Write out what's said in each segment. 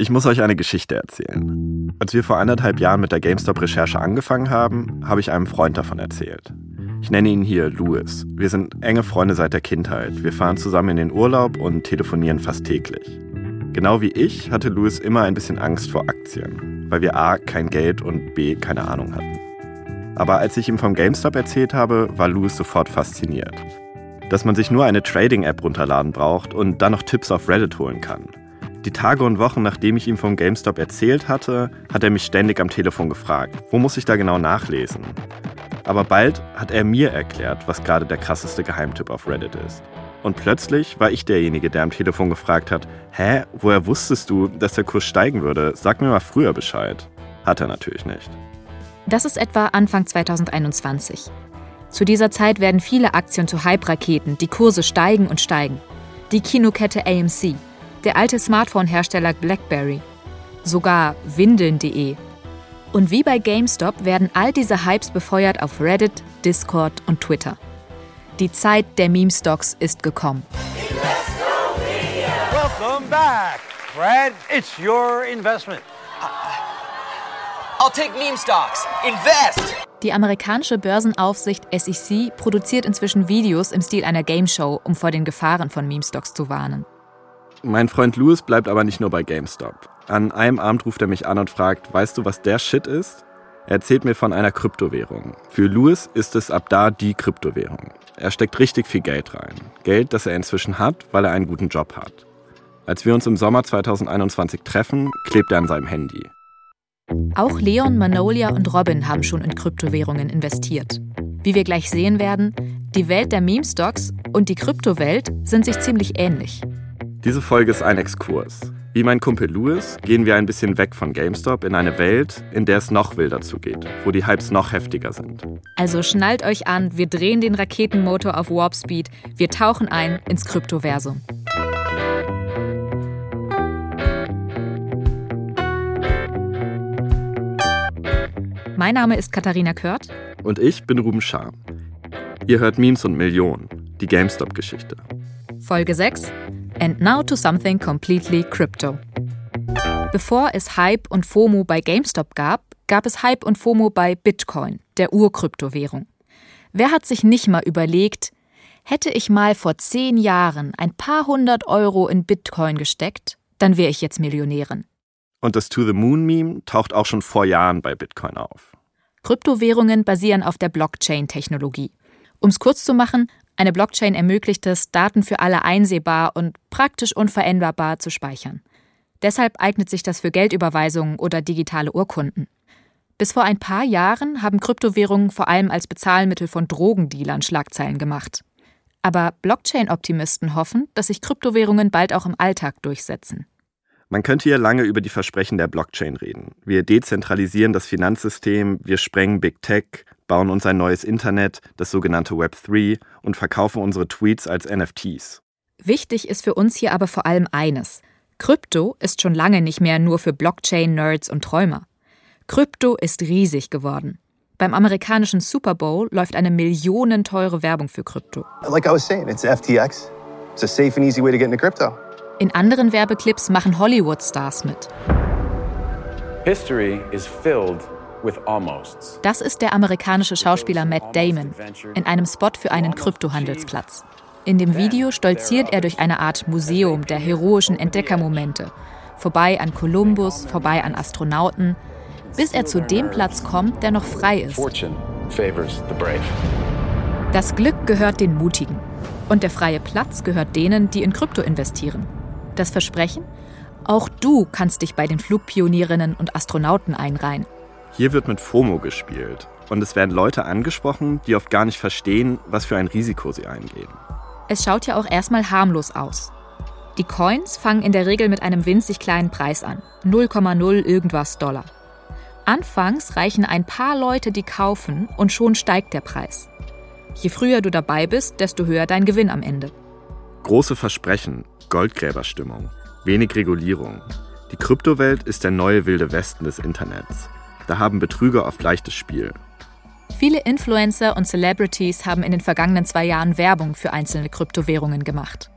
Ich muss euch eine Geschichte erzählen. Als wir vor anderthalb Jahren mit der GameStop-Recherche angefangen haben, habe ich einem Freund davon erzählt. Ich nenne ihn hier Louis. Wir sind enge Freunde seit der Kindheit. Wir fahren zusammen in den Urlaub und telefonieren fast täglich. Genau wie ich hatte Louis immer ein bisschen Angst vor Aktien, weil wir A kein Geld und B keine Ahnung hatten. Aber als ich ihm vom GameStop erzählt habe, war Louis sofort fasziniert. Dass man sich nur eine Trading-App runterladen braucht und dann noch Tipps auf Reddit holen kann. Die Tage und Wochen, nachdem ich ihm vom GameStop erzählt hatte, hat er mich ständig am Telefon gefragt, wo muss ich da genau nachlesen? Aber bald hat er mir erklärt, was gerade der krasseste Geheimtipp auf Reddit ist. Und plötzlich war ich derjenige, der am Telefon gefragt hat, hä, woher wusstest du, dass der Kurs steigen würde? Sag mir mal früher Bescheid. Hat er natürlich nicht. Das ist etwa Anfang 2021. Zu dieser Zeit werden viele Aktien zu Hype-Raketen, die Kurse steigen und steigen. Die Kinokette AMC, der alte Smartphone-Hersteller BlackBerry, sogar Windeln.de. Und wie bei GameStop werden all diese Hypes befeuert auf Reddit, Discord und Twitter. Die Zeit der Meme-Stocks ist gekommen. Welcome back, Brad. It's your investment. I'll take meme stocks. Invest! Die amerikanische Börsenaufsicht SEC produziert inzwischen Videos im Stil einer Gameshow, um vor den Gefahren von Meme-Stocks zu warnen. Mein Freund Louis bleibt aber nicht nur bei GameStop. An einem Abend ruft er mich an und fragt, weißt du, was der Shit ist? Er erzählt mir von einer Kryptowährung. Für Louis ist es ab da die Kryptowährung. Er steckt richtig viel Geld rein. Geld, das er inzwischen hat, weil er einen guten Job hat. Als wir uns im Sommer 2021 treffen, klebt er an seinem Handy. Auch Leon, Manolia und Robin haben schon in Kryptowährungen investiert. Wie wir gleich sehen werden, die Welt der Meme-Stocks und die Kryptowelt sind sich ziemlich ähnlich. Diese Folge ist ein Exkurs. Wie mein Kumpel Louis gehen wir ein bisschen weg von GameStop in eine Welt, in der es noch wilder zugeht, wo die Hypes noch heftiger sind. Also schnallt euch an, wir drehen den Raketenmotor auf Warp Speed, wir tauchen ein ins Kryptoversum. Mein Name ist Katharina Kört. Und ich bin Ruben Schaar. Ihr hört Memes und Millionen, die GameStop-Geschichte. Folge 6 And now to something completely crypto. Bevor es Hype und FOMO bei GameStop gab, gab es Hype und FOMO bei Bitcoin, der Urkryptowährung. Wer hat sich nicht mal überlegt, hätte ich mal vor zehn Jahren ein paar hundert Euro in Bitcoin gesteckt, dann wäre ich jetzt Millionärin. Und das To the Moon Meme taucht auch schon vor Jahren bei Bitcoin auf. Kryptowährungen basieren auf der Blockchain-Technologie. Um es kurz zu machen, eine Blockchain ermöglicht es, Daten für alle einsehbar und praktisch unveränderbar zu speichern. Deshalb eignet sich das für Geldüberweisungen oder digitale Urkunden. Bis vor ein paar Jahren haben Kryptowährungen vor allem als Bezahlmittel von Drogendealern Schlagzeilen gemacht. Aber Blockchain-Optimisten hoffen, dass sich Kryptowährungen bald auch im Alltag durchsetzen. Man könnte hier lange über die Versprechen der Blockchain reden. Wir dezentralisieren das Finanzsystem, wir sprengen Big Tech, bauen uns ein neues Internet, das sogenannte Web 3 und verkaufen unsere Tweets als NFTs. Wichtig ist für uns hier aber vor allem eines. Krypto ist schon lange nicht mehr nur für Blockchain-Nerds und Träumer. Krypto ist riesig geworden. Beim amerikanischen Super Bowl läuft eine millionenteure Werbung für Krypto. Like I was saying, it's FTX. It's a safe and easy way to get into crypto. In anderen Werbeclips machen Hollywood-Stars mit. History is filled. Das ist der amerikanische Schauspieler Matt Damon in einem Spot für einen Kryptohandelsplatz. In dem Video stolziert er durch eine Art Museum der heroischen Entdeckermomente, vorbei an Kolumbus, vorbei an Astronauten, bis er zu dem Platz kommt, der noch frei ist. Das Glück gehört den Mutigen und der freie Platz gehört denen, die in Krypto investieren. Das Versprechen? Auch du kannst dich bei den Flugpionierinnen und Astronauten einreihen. Hier wird mit FOMO gespielt und es werden Leute angesprochen, die oft gar nicht verstehen, was für ein Risiko sie eingehen. Es schaut ja auch erstmal harmlos aus. Die Coins fangen in der Regel mit einem winzig kleinen Preis an, 0,0 irgendwas Dollar. Anfangs reichen ein paar Leute, die kaufen, und schon steigt der Preis. Je früher du dabei bist, desto höher dein Gewinn am Ende. Große Versprechen, Goldgräberstimmung, wenig Regulierung. Die Kryptowelt ist der neue wilde Westen des Internets. Da haben Betrüger oft leichtes Spiel. Viele Influencer und Celebrities haben in den vergangenen zwei Jahren Werbung für einzelne Kryptowährungen gemacht.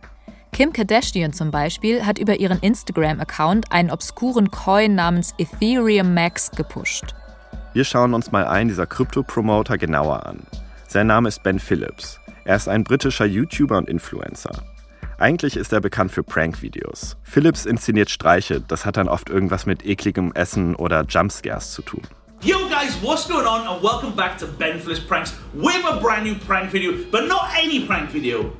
Kim Kardashian zum Beispiel hat über ihren Instagram-Account einen obskuren Coin namens Ethereum Max gepusht. Wir schauen uns mal einen dieser Krypto-Promoter genauer an. Sein Name ist Ben Phillips. Er ist ein britischer YouTuber und Influencer. Eigentlich ist er bekannt für Prank-Videos. Phillips inszeniert Streiche, das hat dann oft irgendwas mit ekligem Essen oder Jumpscares zu tun. Yo guys, what's going on and welcome back to Ben Phillips Pranks with a brand new prank video, but not any prank video.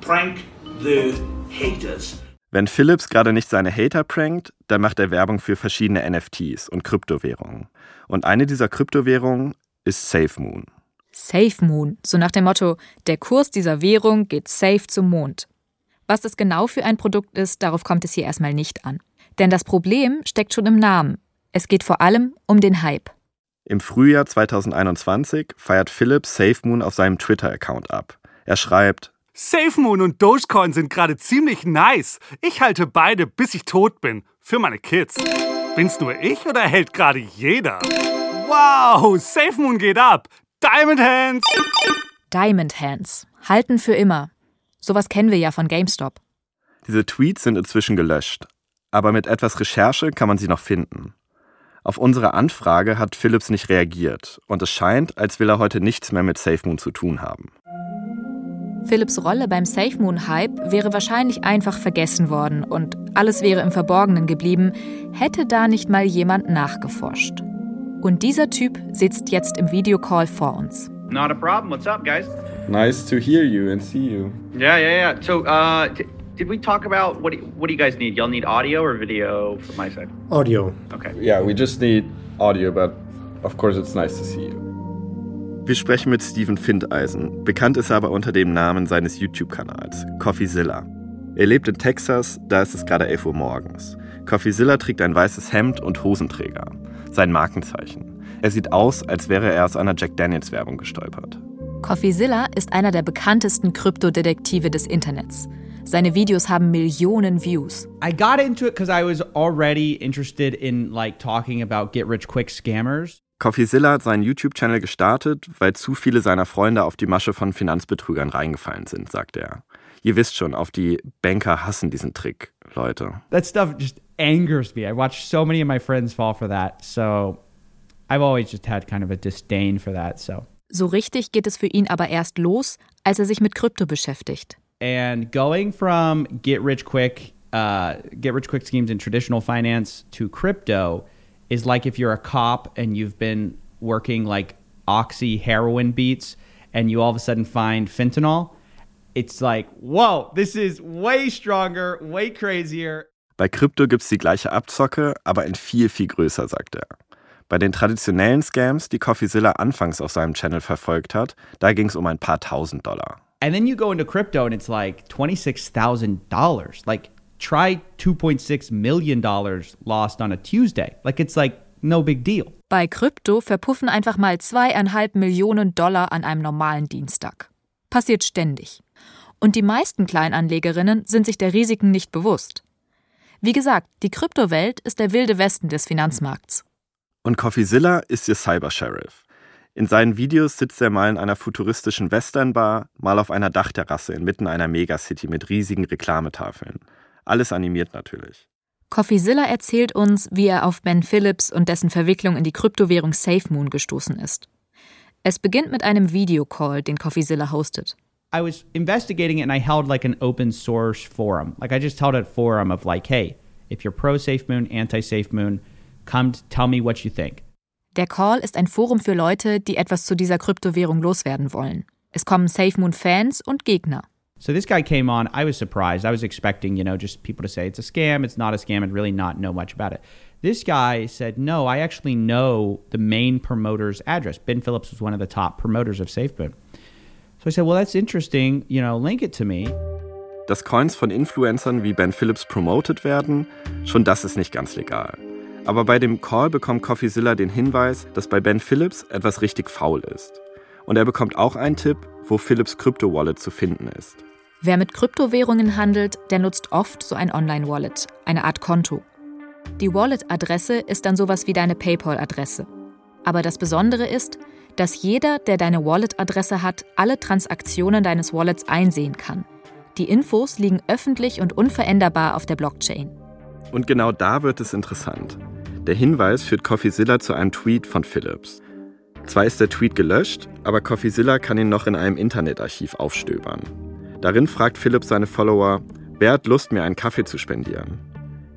Prank the haters. Wenn Phillips gerade nicht seine Hater prankt, dann macht er Werbung für verschiedene NFTs und Kryptowährungen. Und eine dieser Kryptowährungen ist SafeMoon. SafeMoon, so nach dem Motto, der Kurs dieser Währung geht safe zum Mond. Was das genau für ein Produkt ist, darauf kommt es hier erstmal nicht an. Denn das Problem steckt schon im Namen. Es geht vor allem um den Hype. Im Frühjahr 2021 feiert Phillips SafeMoon auf seinem Twitter-Account ab. Er schreibt, SafeMoon und Dogecoin sind gerade ziemlich nice. Ich halte beide, bis ich tot bin. Für meine Kids. Bin's nur ich oder hält gerade jeder? Wow, SafeMoon geht ab. Diamond Hands. Diamond Hands. Halten für immer. Sowas kennen wir ja von GameStop. Diese Tweets sind inzwischen gelöscht. Aber mit etwas Recherche kann man sie noch finden. Auf unsere Anfrage hat Philips nicht reagiert und es scheint, als will er heute nichts mehr mit SafeMoon zu tun haben. Philips Rolle beim SafeMoon-Hype wäre wahrscheinlich einfach vergessen worden und alles wäre im Verborgenen geblieben, hätte da nicht mal jemand nachgeforscht. Und dieser Typ sitzt jetzt im Videocall vor uns. Not a problem. What's up, guys? Nice to hear you and see you. Yeah, yeah, yeah. So, uh, t- did we talk about what? Do, what do you guys need? Y'all need audio or video from my side? Audio. Okay. Yeah, we just need audio, but of course it's nice to see you. Wir sprechen mit Steven Findeisen. Bekannt ist er aber unter dem Namen seines YouTube-Kanals, CoffeeZilla. Er lebt in Texas, da ist es gerade 11 Uhr morgens. CoffeeZilla trägt ein weißes Hemd und Hosenträger. Sein Markenzeichen. Er sieht aus, als wäre er aus einer Jack Daniels-Werbung gestolpert. CoffeeZilla ist einer der bekanntesten Kryptodetektive des Internets. Seine Videos haben Millionen Views. I got into it because I was already interested in like talking about get rich quick scammers. CoffeeZilla hat seinen YouTube-Channel gestartet, weil zu viele seiner Freunde auf die Masche von Finanzbetrügern reingefallen sind, sagt er. Ihr wisst schon, auf die Banker hassen diesen Trick, Leute. That stuff just angers me. I watched so many of my friends fall for that. So I've always just had kind of a disdain for that. So. So richtig geht es für ihn aber erst los, als er sich mit Krypto beschäftigt. And going from get rich quick, uh, get rich quick schemes in traditional finance to crypto is like if you're a cop and you've been working like oxy heroin beats and you all of a sudden find fentanyl. It's like, whoa, this is way stronger, way crazier. Bei Krypto gibt's die gleiche Abzocke, aber in viel, viel größer, sagt er. Bei den traditionellen Scams, die CoffeeZilla anfangs auf seinem Channel verfolgt hat, da ging's um ein paar tausend Dollar. And then you go into crypto and it's like $26,000. Like, try $2.6 million lost on a Tuesday. Like, it's like no big deal. Bei Krypto verpuffen einfach mal zweieinhalb Millionen Dollar an einem normalen Dienstag. Passiert ständig. Und die meisten Kleinanlegerinnen sind sich der Risiken nicht bewusst. Wie gesagt, die Kryptowelt ist der wilde Westen des Finanzmarkts. Und CoffeeZilla ist ihr Cyber-Sheriff. In seinen Videos sitzt er mal in einer futuristischen Westernbar, mal auf einer Dachterrasse inmitten einer Megacity mit riesigen Reklametafeln. Alles animiert natürlich. CoffeeZilla erzählt uns, wie er auf Ben Phillips und dessen Verwicklung in die Kryptowährung SafeMoon gestoßen ist. Es beginnt mit einem Videocall, den CoffeeZilla hostet. I was investigating it and I held like an open source forum. Like I just held a forum of like, hey, if you're pro SafeMoon, anti SafeMoon, come tell me what you think. Der Call ist ein Forum für Leute, die etwas zu dieser Kryptowährung loswerden wollen. Es kommen SafeMoon-Fans und Gegner. So this guy came on. I was surprised. I was expecting, you know, just people to say it's a scam, it's not a scam, and really not know much about it. This guy said, no, I actually know the main promoter's address. Ben Phillips was one of the top promoters of SafeMoon. So I said, well, that's interesting. You know, link it to me. Dass Coins von Influencern wie Ben Phillips promoted werden, schon das ist nicht ganz legal. Aber bei dem Call bekommt CoffeeZilla den Hinweis, dass bei Ben Phillips etwas richtig faul ist. Und er bekommt auch einen Tipp, wo Phillips Krypto-Wallet zu finden ist. Wer mit Kryptowährungen handelt, der nutzt oft so ein Online-Wallet, eine Art Konto. Die Wallet-Adresse ist dann sowas wie deine PayPal-Adresse. Aber das Besondere ist, dass jeder, der deine Wallet-Adresse hat, alle Transaktionen deines Wallets einsehen kann. Die Infos liegen öffentlich und unveränderbar auf der Blockchain. Und genau da wird es interessant. Der Hinweis führt CoffeeZilla zu einem Tweet von Philips. Zwar ist der Tweet gelöscht, aber CoffeeZilla kann ihn noch in einem Internetarchiv aufstöbern. Darin fragt Philips seine Follower, wer hat Lust, mir einen Kaffee zu spendieren?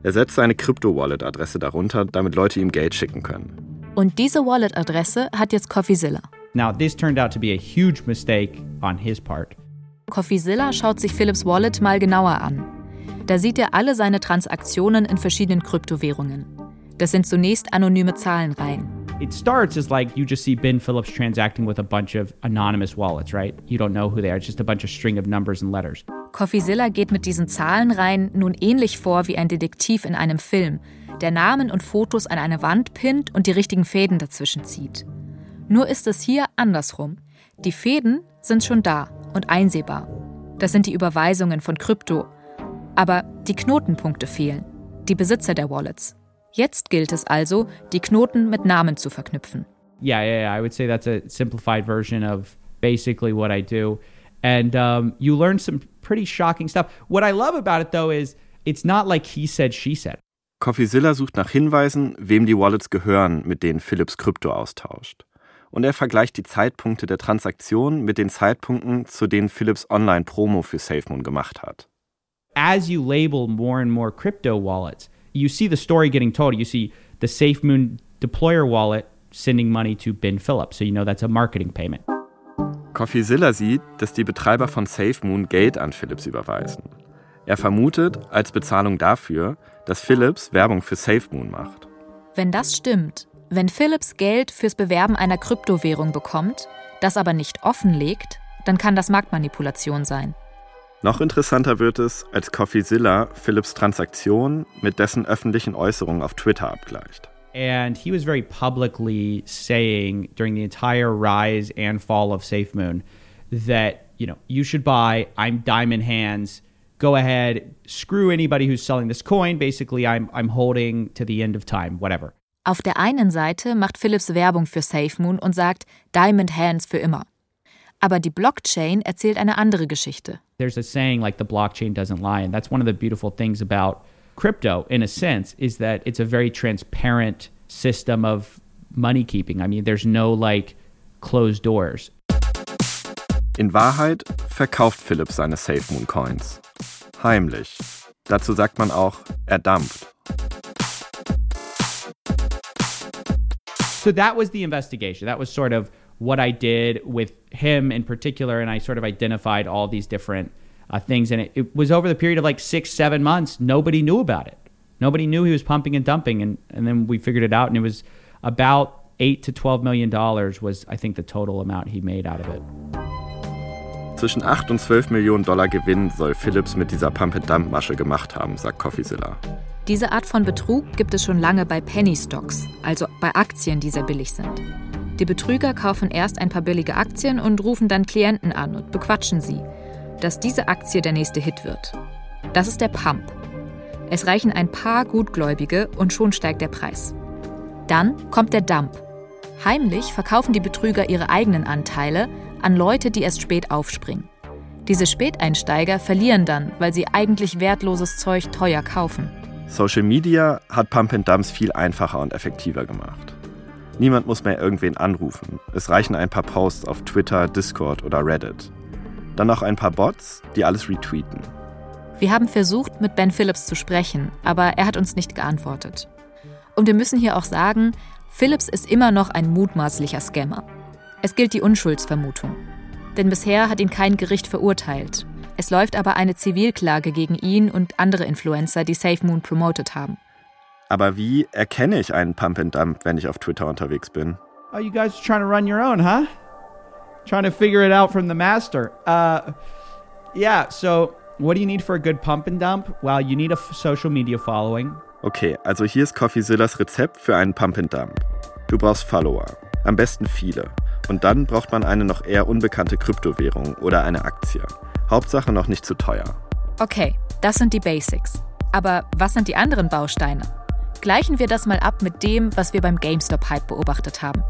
Er setzt seine Crypto-Wallet-Adresse darunter, damit Leute ihm Geld schicken können. Und diese Wallet-Adresse hat jetzt CoffeeZilla. Now, this turned out to be a huge mistake on his part. CoffeeZilla schaut sich Philips Wallet mal genauer an. Da sieht er alle seine Transaktionen in verschiedenen Kryptowährungen. Das sind zunächst anonyme Zahlenreihen. It starts as like you just see Ben Phillips transacting with a bunch of anonymous wallets, right? You don't know who they are. It's just a bunch of string of numbers and letters. CoffeeZilla geht mit diesen Zahlenreihen nun ähnlich vor wie ein Detektiv in einem Film, der Namen und Fotos an eine Wand pinnt und die richtigen Fäden dazwischen zieht. Nur ist es hier andersrum. Die Fäden sind schon da und einsehbar. Das sind die Überweisungen von Krypto. Aber die Knotenpunkte fehlen, die Besitzer der Wallets. Jetzt gilt es also, die Knoten mit Namen zu verknüpfen. Yeah, yeah, yeah. I would say that's a simplified version of basically what I do. And um, you learn some pretty shocking stuff. What I love about it, though, is it's not like he said, she said. CoffeeZilla sucht nach Hinweisen, wem die Wallets gehören, mit denen Philips Krypto austauscht. Und er vergleicht die Zeitpunkte der Transaktion mit den Zeitpunkten, zu denen Philips Online-Promo für SafeMoon gemacht hat. As you label more and more crypto wallets, you see the story getting told. You see the SafeMoon deployer wallet sending money to Ben Phillips. So you know that's a marketing payment. CoffeeZilla sieht, dass die Betreiber von SafeMoon Geld an Philips überweisen. Er vermutet, als Bezahlung dafür, dass Philips Werbung für SafeMoon macht. Wenn das stimmt, wenn Philips Geld fürs Bewerben einer Kryptowährung bekommt, das aber nicht offenlegt, dann kann das Marktmanipulation sein. Noch interessanter wird es, als CoffeeZilla Philips Transaktion mit dessen öffentlichen Äußerungen auf Twitter abgleicht. And he was very publicly saying during the entire rise and fall of SafeMoon that, you know, you should buy, I'm Diamond Hands, go ahead, screw anybody who's selling this coin. Basically, I'm, I'm holding to the end of time, whatever. Auf der einen Seite macht Philips Werbung für SafeMoon und sagt Diamond Hands für immer. Aber die Blockchain erzählt eine andere Geschichte. There's a saying like the blockchain doesn't lie, and that's one of the beautiful things about crypto, in a sense, is that it's a very transparent system of money keeping. I mean, there's no like closed doors. In Wahrheit verkauft Philips seine SafeMoon Coins. Heimlich. Dazu sagt man auch, er dampft. So that was the investigation. That was sort of what I did with him in particular, and I sort of identified all these different uh, things. And it, it, was over the period of like six, seven months. Nobody knew about it. Nobody knew he was pumping and dumping, and and then we figured it out, and it was about eight to twelve million dollars was I think the total amount he made out of it. Zwischen 8 und 12 Millionen Dollar Gewinn soll Philips mit dieser Pump-and-Dump-Masche gemacht haben, sagt CoffeeZilla. Diese Art von Betrug gibt es schon lange bei Penny Stocks, also bei Aktien, die sehr billig sind. Die Betrüger kaufen erst ein paar billige Aktien und rufen dann Klienten an und bequatschen sie, dass diese Aktie der nächste Hit wird. Das ist der Pump. Es reichen ein paar Gutgläubige und schon steigt der Preis. Dann kommt der Dump. Heimlich verkaufen die Betrüger ihre eigenen Anteile an Leute, die erst spät aufspringen. Diese Späteinsteiger verlieren dann, weil sie eigentlich wertloses Zeug teuer kaufen. Social Media hat Pump and Dumps viel einfacher und effektiver gemacht. Niemand muss mehr irgendwen anrufen. Es reichen ein paar Posts auf Twitter, Discord oder Reddit. Dann noch ein paar Bots, die alles retweeten. Wir haben versucht, mit Ben Phillips zu sprechen, aber er hat uns nicht geantwortet. Und wir müssen hier auch sagen, Phillips ist immer noch ein mutmaßlicher Scammer. Es gilt die Unschuldsvermutung. Denn bisher hat ihn kein Gericht verurteilt. Es läuft aber eine Zivilklage gegen ihn und andere Influencer, die SafeMoon promotet haben. Aber wie erkenne ich einen Pump and Dump, wenn ich auf Twitter unterwegs bin? Oh, you guys are trying to run your own, huh? Trying to figure it out from the master. Uh, yeah, so what do you need for a good pump and dump? Well, you need a social media following. Okay, also hier ist CoffeeZillas Rezept für einen Pump and Dump. Du brauchst Follower, am besten viele. Und dann braucht man eine noch eher unbekannte Kryptowährung oder eine Aktie. Hauptsache noch nicht zu teuer. Okay, das sind die Basics. Aber was sind die anderen Bausteine? Gleichen wir das mal ab mit dem, was wir beim GameStop-Hype beobachtet haben.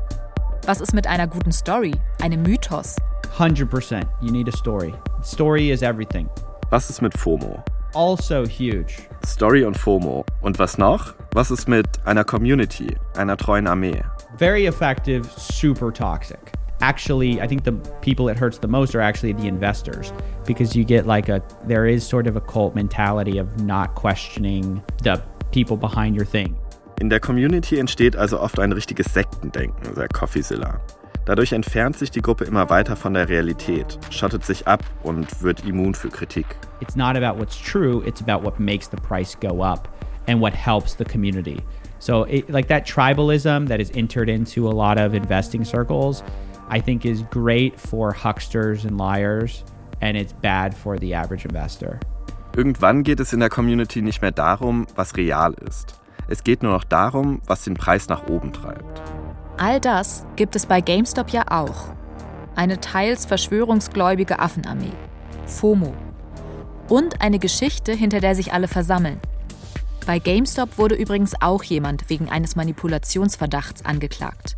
Was ist mit einer guten Story, einem Mythos? 100%. You need a story. Story is everything. Was ist mit FOMO? Also huge. Story und FOMO. Und was noch? Was ist mit einer Community, einer treuen Armee? Very effective, super toxic. Actually, I think the people it hurts the most are actually the investors because you get like a, there is sort of a cult mentality of not questioning the people behind your thing. In der Community entsteht also oft ein richtiges Sektendenken, sagt Coffeezilla. Dadurch entfernt sich die Gruppe immer weiter von der Realität, schottet sich ab und wird immun für Kritik. It's not about what's true, it's about what makes the price go up and what helps the community. So, it, like that tribalism that is entered into a lot of investing circles, I think is great for hucksters and liars, and it's bad for the average investor. Irgendwann geht es in der Community nicht mehr darum, was real ist. Es geht nur noch darum, was den Preis nach oben treibt. All das gibt es bei GameStop ja auch. Eine teils verschwörungsgläubige Affenarmee. FOMO. Und eine Geschichte, hinter der sich alle versammeln. Bei GameStop wurde übrigens auch jemand wegen eines Manipulationsverdachts angeklagt.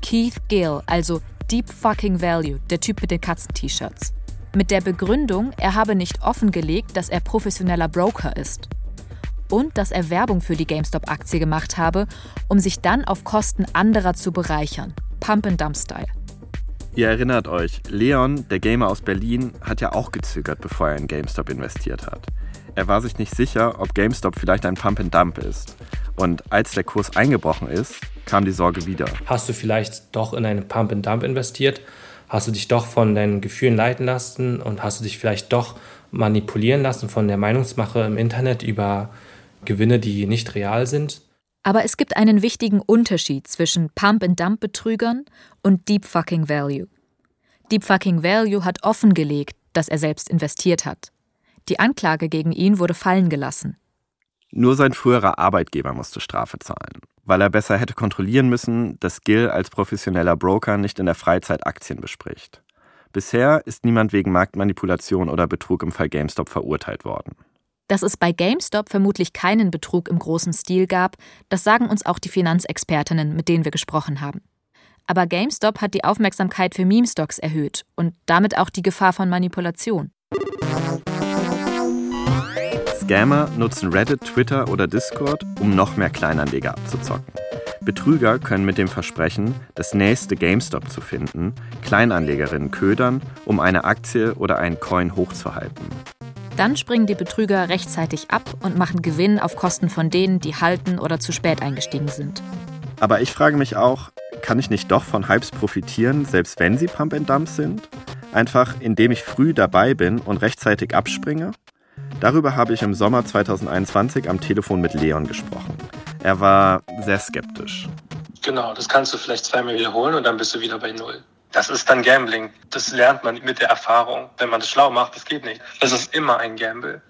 Keith Gill, also Deep Fucking Value, der Typ mit den Katzen-T-Shirts. Mit der Begründung, er habe nicht offengelegt, dass er professioneller Broker ist und dass er Werbung für die GameStop-Aktie gemacht habe, um sich dann auf Kosten anderer zu bereichern. Pump-and-Dump-Style. Ihr erinnert euch, Leon, der Gamer aus Berlin, hat ja auch gezögert, bevor er in GameStop investiert hat. Er war sich nicht sicher, ob GameStop vielleicht ein Pump-and-Dump ist. Und als der Kurs eingebrochen ist, kam die Sorge wieder. Hast du vielleicht doch in einen Pump-and-Dump investiert? Hast du dich doch von deinen Gefühlen leiten lassen und hast du dich vielleicht doch manipulieren lassen von der Meinungsmache im Internet über Gewinne, die nicht real sind. Aber es gibt einen wichtigen Unterschied zwischen Pump-and-Dump-Betrügern und Deep Fucking Value. Deep Fucking Value hat offengelegt, dass er selbst investiert hat. Die Anklage gegen ihn wurde fallen gelassen. Nur sein früherer Arbeitgeber musste Strafe zahlen, weil er besser hätte kontrollieren müssen, dass Gill als professioneller Broker nicht in der Freizeit Aktien bespricht. Bisher ist niemand wegen Marktmanipulation oder Betrug im Fall GameStop verurteilt worden. Dass es bei GameStop vermutlich keinen Betrug im großen Stil gab, das sagen uns auch die Finanzexpertinnen, mit denen wir gesprochen haben. Aber GameStop hat die Aufmerksamkeit für Meme-Stocks erhöht und damit auch die Gefahr von Manipulation. Scammer nutzen Reddit, Twitter oder Discord, um noch mehr Kleinanleger abzuzocken. Betrüger können mit dem Versprechen, das nächste GameStop zu finden, Kleinanlegerinnen ködern, um eine Aktie oder einen Coin hochzuhalten. Dann springen die Betrüger rechtzeitig ab und machen Gewinn auf Kosten von denen, die halten oder zu spät eingestiegen sind. Aber ich frage mich auch, kann ich nicht doch von Hypes profitieren, selbst wenn sie Pump and Dump sind? Einfach indem ich früh dabei bin und rechtzeitig abspringe? Darüber habe ich im Sommer 2021 am Telefon mit Leon gesprochen. Er war sehr skeptisch. Genau, das kannst du vielleicht zweimal wiederholen und dann bist du wieder bei Null. Das ist dann Gambling. Das lernt man mit der Erfahrung. Wenn man das schlau macht, das geht nicht. Das ist immer ein Gamble.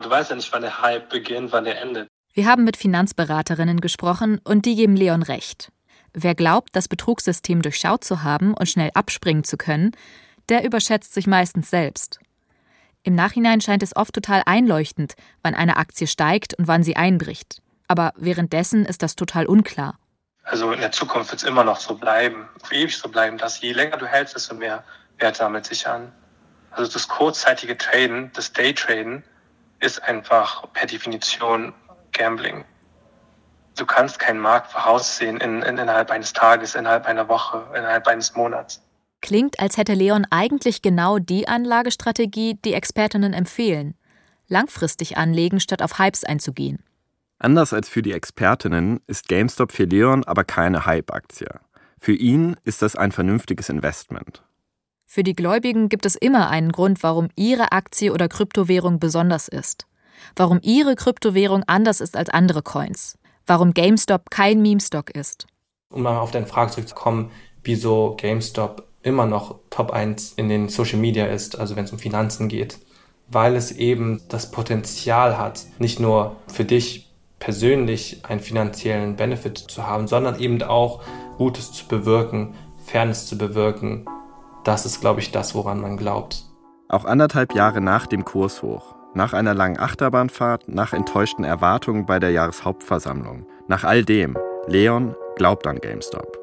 Du weißt ja nicht, wann der Hype beginnt, wann der endet. Wir haben mit Finanzberaterinnen gesprochen und die geben Leon recht. Wer glaubt, das Betrugssystem durchschaut zu haben und schnell abspringen zu können, der überschätzt sich meistens selbst. Im Nachhinein scheint es oft total einleuchtend, wann eine Aktie steigt und wann sie einbricht. Aber währenddessen ist das total unklar. Also in der Zukunft wird es immer noch so bleiben, auf ewig so bleiben, dass je länger du hältst, desto mehr Wert sammelt sich an. Also das kurzzeitige Traden, das Daytraden, ist einfach per Definition Gambling. Du kannst keinen Markt voraussehen in, in, innerhalb eines Tages, innerhalb einer Woche, innerhalb eines Monats. Klingt, als hätte Leon eigentlich genau die Anlagestrategie, die Expertinnen empfehlen. Langfristig anlegen, statt auf Hypes einzugehen. Anders als für die Expertinnen ist GameStop für Leon aber keine Hype-Aktie. Für ihn ist das ein vernünftiges Investment. Für die Gläubigen gibt es immer einen Grund, warum ihre Aktie oder Kryptowährung besonders ist. Warum ihre Kryptowährung anders ist als andere Coins. Warum GameStop kein Meme-Stock ist. Um mal auf deine Frage zurückzukommen, wieso GameStop immer noch Top 1 in den Social Media ist, also wenn es um Finanzen geht. Weil es eben das Potenzial hat, nicht nur für dich persönlich einen finanziellen Benefit zu haben, sondern eben auch Gutes zu bewirken, Fairness zu bewirken. Das ist, glaube ich, das, woran man glaubt. Auch anderthalb Jahre nach dem Kurs hoch, nach einer langen Achterbahnfahrt, nach enttäuschten Erwartungen bei der Jahreshauptversammlung, nach all dem, Leon glaubt an GameStop.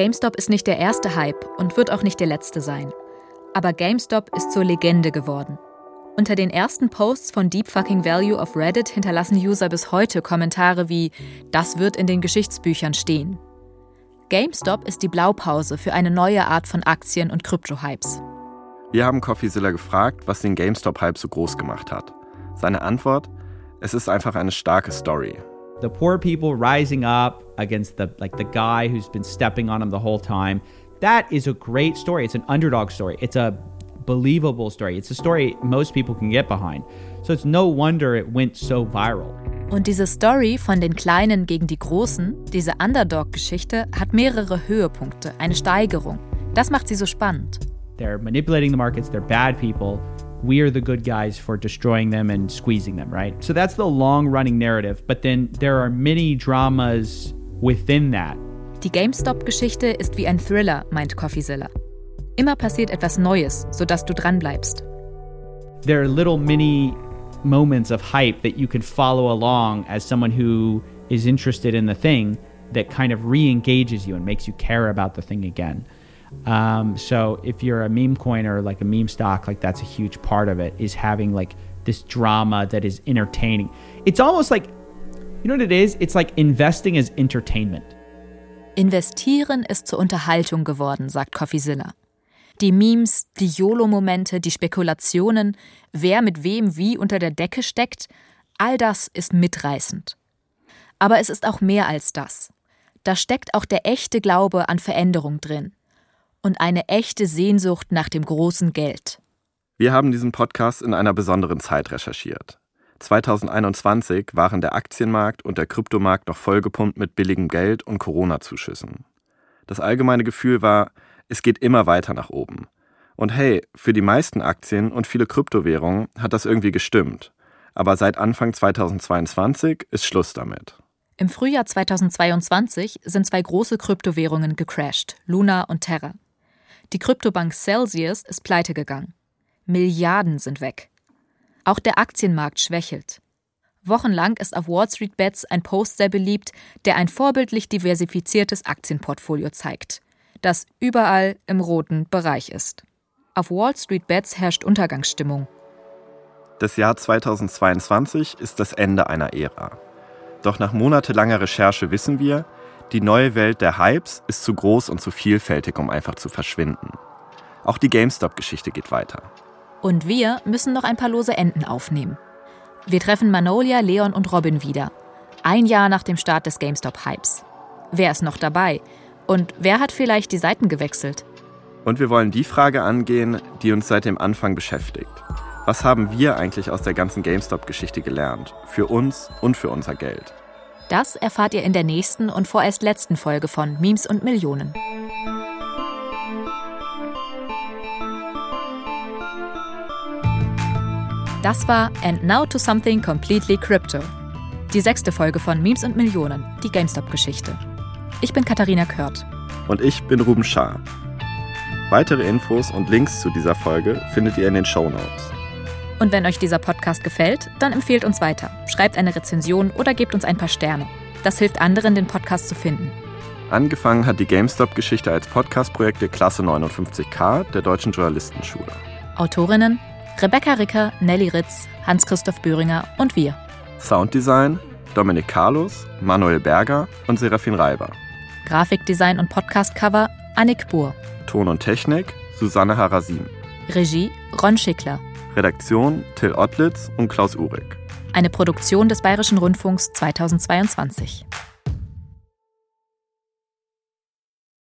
GameStop ist nicht der erste Hype und wird auch nicht der letzte sein. Aber GameStop ist zur Legende geworden. Unter den ersten Posts von Deep Fucking Value auf Reddit hinterlassen User bis heute Kommentare wie Das wird in den Geschichtsbüchern stehen. GameStop ist die Blaupause für eine neue Art von Aktien- und Krypto-Hypes. Wir haben CoffeeZilla gefragt, was den GameStop-Hype so groß gemacht hat. Seine Antwort? Es ist einfach eine starke Story. The poor people rising up against the like the guy who's been stepping on them the whole time. That is a great story. It's an underdog story. It's a believable story. It's a story most people can get behind. So it's no wonder it went so viral. Und diese Story von den Kleinen gegen die Großen, diese Underdog-Geschichte, hat mehrere Höhepunkte, eine Steigerung. Das macht sie so spannend. They're manipulating the markets, they're bad people. We are the good guys for destroying them and squeezing them, right? So that's the long running narrative. But then there are many dramas within that. Die GameStop-Geschichte ist wie ein Thriller, meint CoffeeZilla. Immer passiert etwas Neues, sodass du dranbleibst. There are little mini moments of hype that you can follow along as someone who is interested in the thing that kind of re engages you and makes you care about the thing again. Um, so if you're a meme coin or like a meme stock, like that's a huge part of it is having like this drama that is entertaining. It's almost like, you know what it is? It's like investing as entertainment. Investieren ist zur Unterhaltung geworden, sagt CoffeeZilla. Die Memes, die YOLO-Momente, die Spekulationen, wer mit wem wie unter der Decke steckt, all das ist mitreißend. Aber es ist auch mehr als das. Da steckt auch der echte Glaube an Veränderung drin und eine echte Sehnsucht nach dem großen Geld. Wir haben diesen Podcast in einer besonderen Zeit recherchiert. 2021 waren der Aktienmarkt und der Kryptomarkt noch vollgepumpt mit billigem Geld und Corona-Zuschüssen. Das allgemeine Gefühl war, es geht immer weiter nach oben. Und hey, für die meisten Aktien und viele Kryptowährungen hat das irgendwie gestimmt. Aber seit Anfang 2022 ist Schluss damit. Im Frühjahr 2022 sind zwei große Kryptowährungen gecrashed, Luna und Terra. Die Kryptobank Celsius ist pleite gegangen. Milliarden sind weg. Auch der Aktienmarkt schwächelt. Wochenlang ist auf Wall Street Bets ein Post sehr beliebt, der ein vorbildlich diversifiziertes Aktienportfolio zeigt, das überall im roten Bereich ist. Auf Wall Street Bets herrscht Untergangsstimmung. Das Jahr 2022 ist das Ende einer Ära. Doch nach monatelanger Recherche wissen wir, die neue Welt der Hypes ist zu groß und zu vielfältig, um einfach zu verschwinden. Auch die GameStop-Geschichte geht weiter. Und wir müssen noch ein paar lose Enden aufnehmen. Wir treffen Manolia, Leon und Robin wieder. Ein Jahr nach dem Start des GameStop-Hypes. Wer ist noch dabei? Und wer hat vielleicht die Seiten gewechselt? Und wir wollen die Frage angehen, die uns seit dem Anfang beschäftigt. Was haben wir eigentlich aus der ganzen GameStop-Geschichte gelernt? Für uns und für unser Geld. Das erfahrt ihr in der nächsten und vorerst letzten Folge von Memes und Millionen. Das war And Now to Something Completely Crypto. Die sechste Folge von Memes und Millionen, die GameStop-Geschichte. Ich bin Katharina Kört. Und ich bin Ruben Schaar. Weitere Infos und Links zu dieser Folge findet ihr in den Show Notes. Und wenn euch dieser Podcast gefällt, dann empfehlt uns weiter, schreibt eine Rezension oder gebt uns ein paar Sterne. Das hilft anderen, den Podcast zu finden. Angefangen hat die GameStop-Geschichte als Podcastprojekt der Klasse 59K der Deutschen Journalistenschule. Autorinnen Rebecca Ricker, Nelly Ritz, Hans-Christoph Böhringer und wir. Sounddesign Dominik Carlos, Manuel Berger und Serafin Reiber. Grafikdesign und Podcastcover Annik Buhr. Ton und Technik Susanne Harasim. Regie Ron Schickler. Redaktion Till Ottlitz und Klaus Uhrig. Eine Produktion des Bayerischen Rundfunks 2022.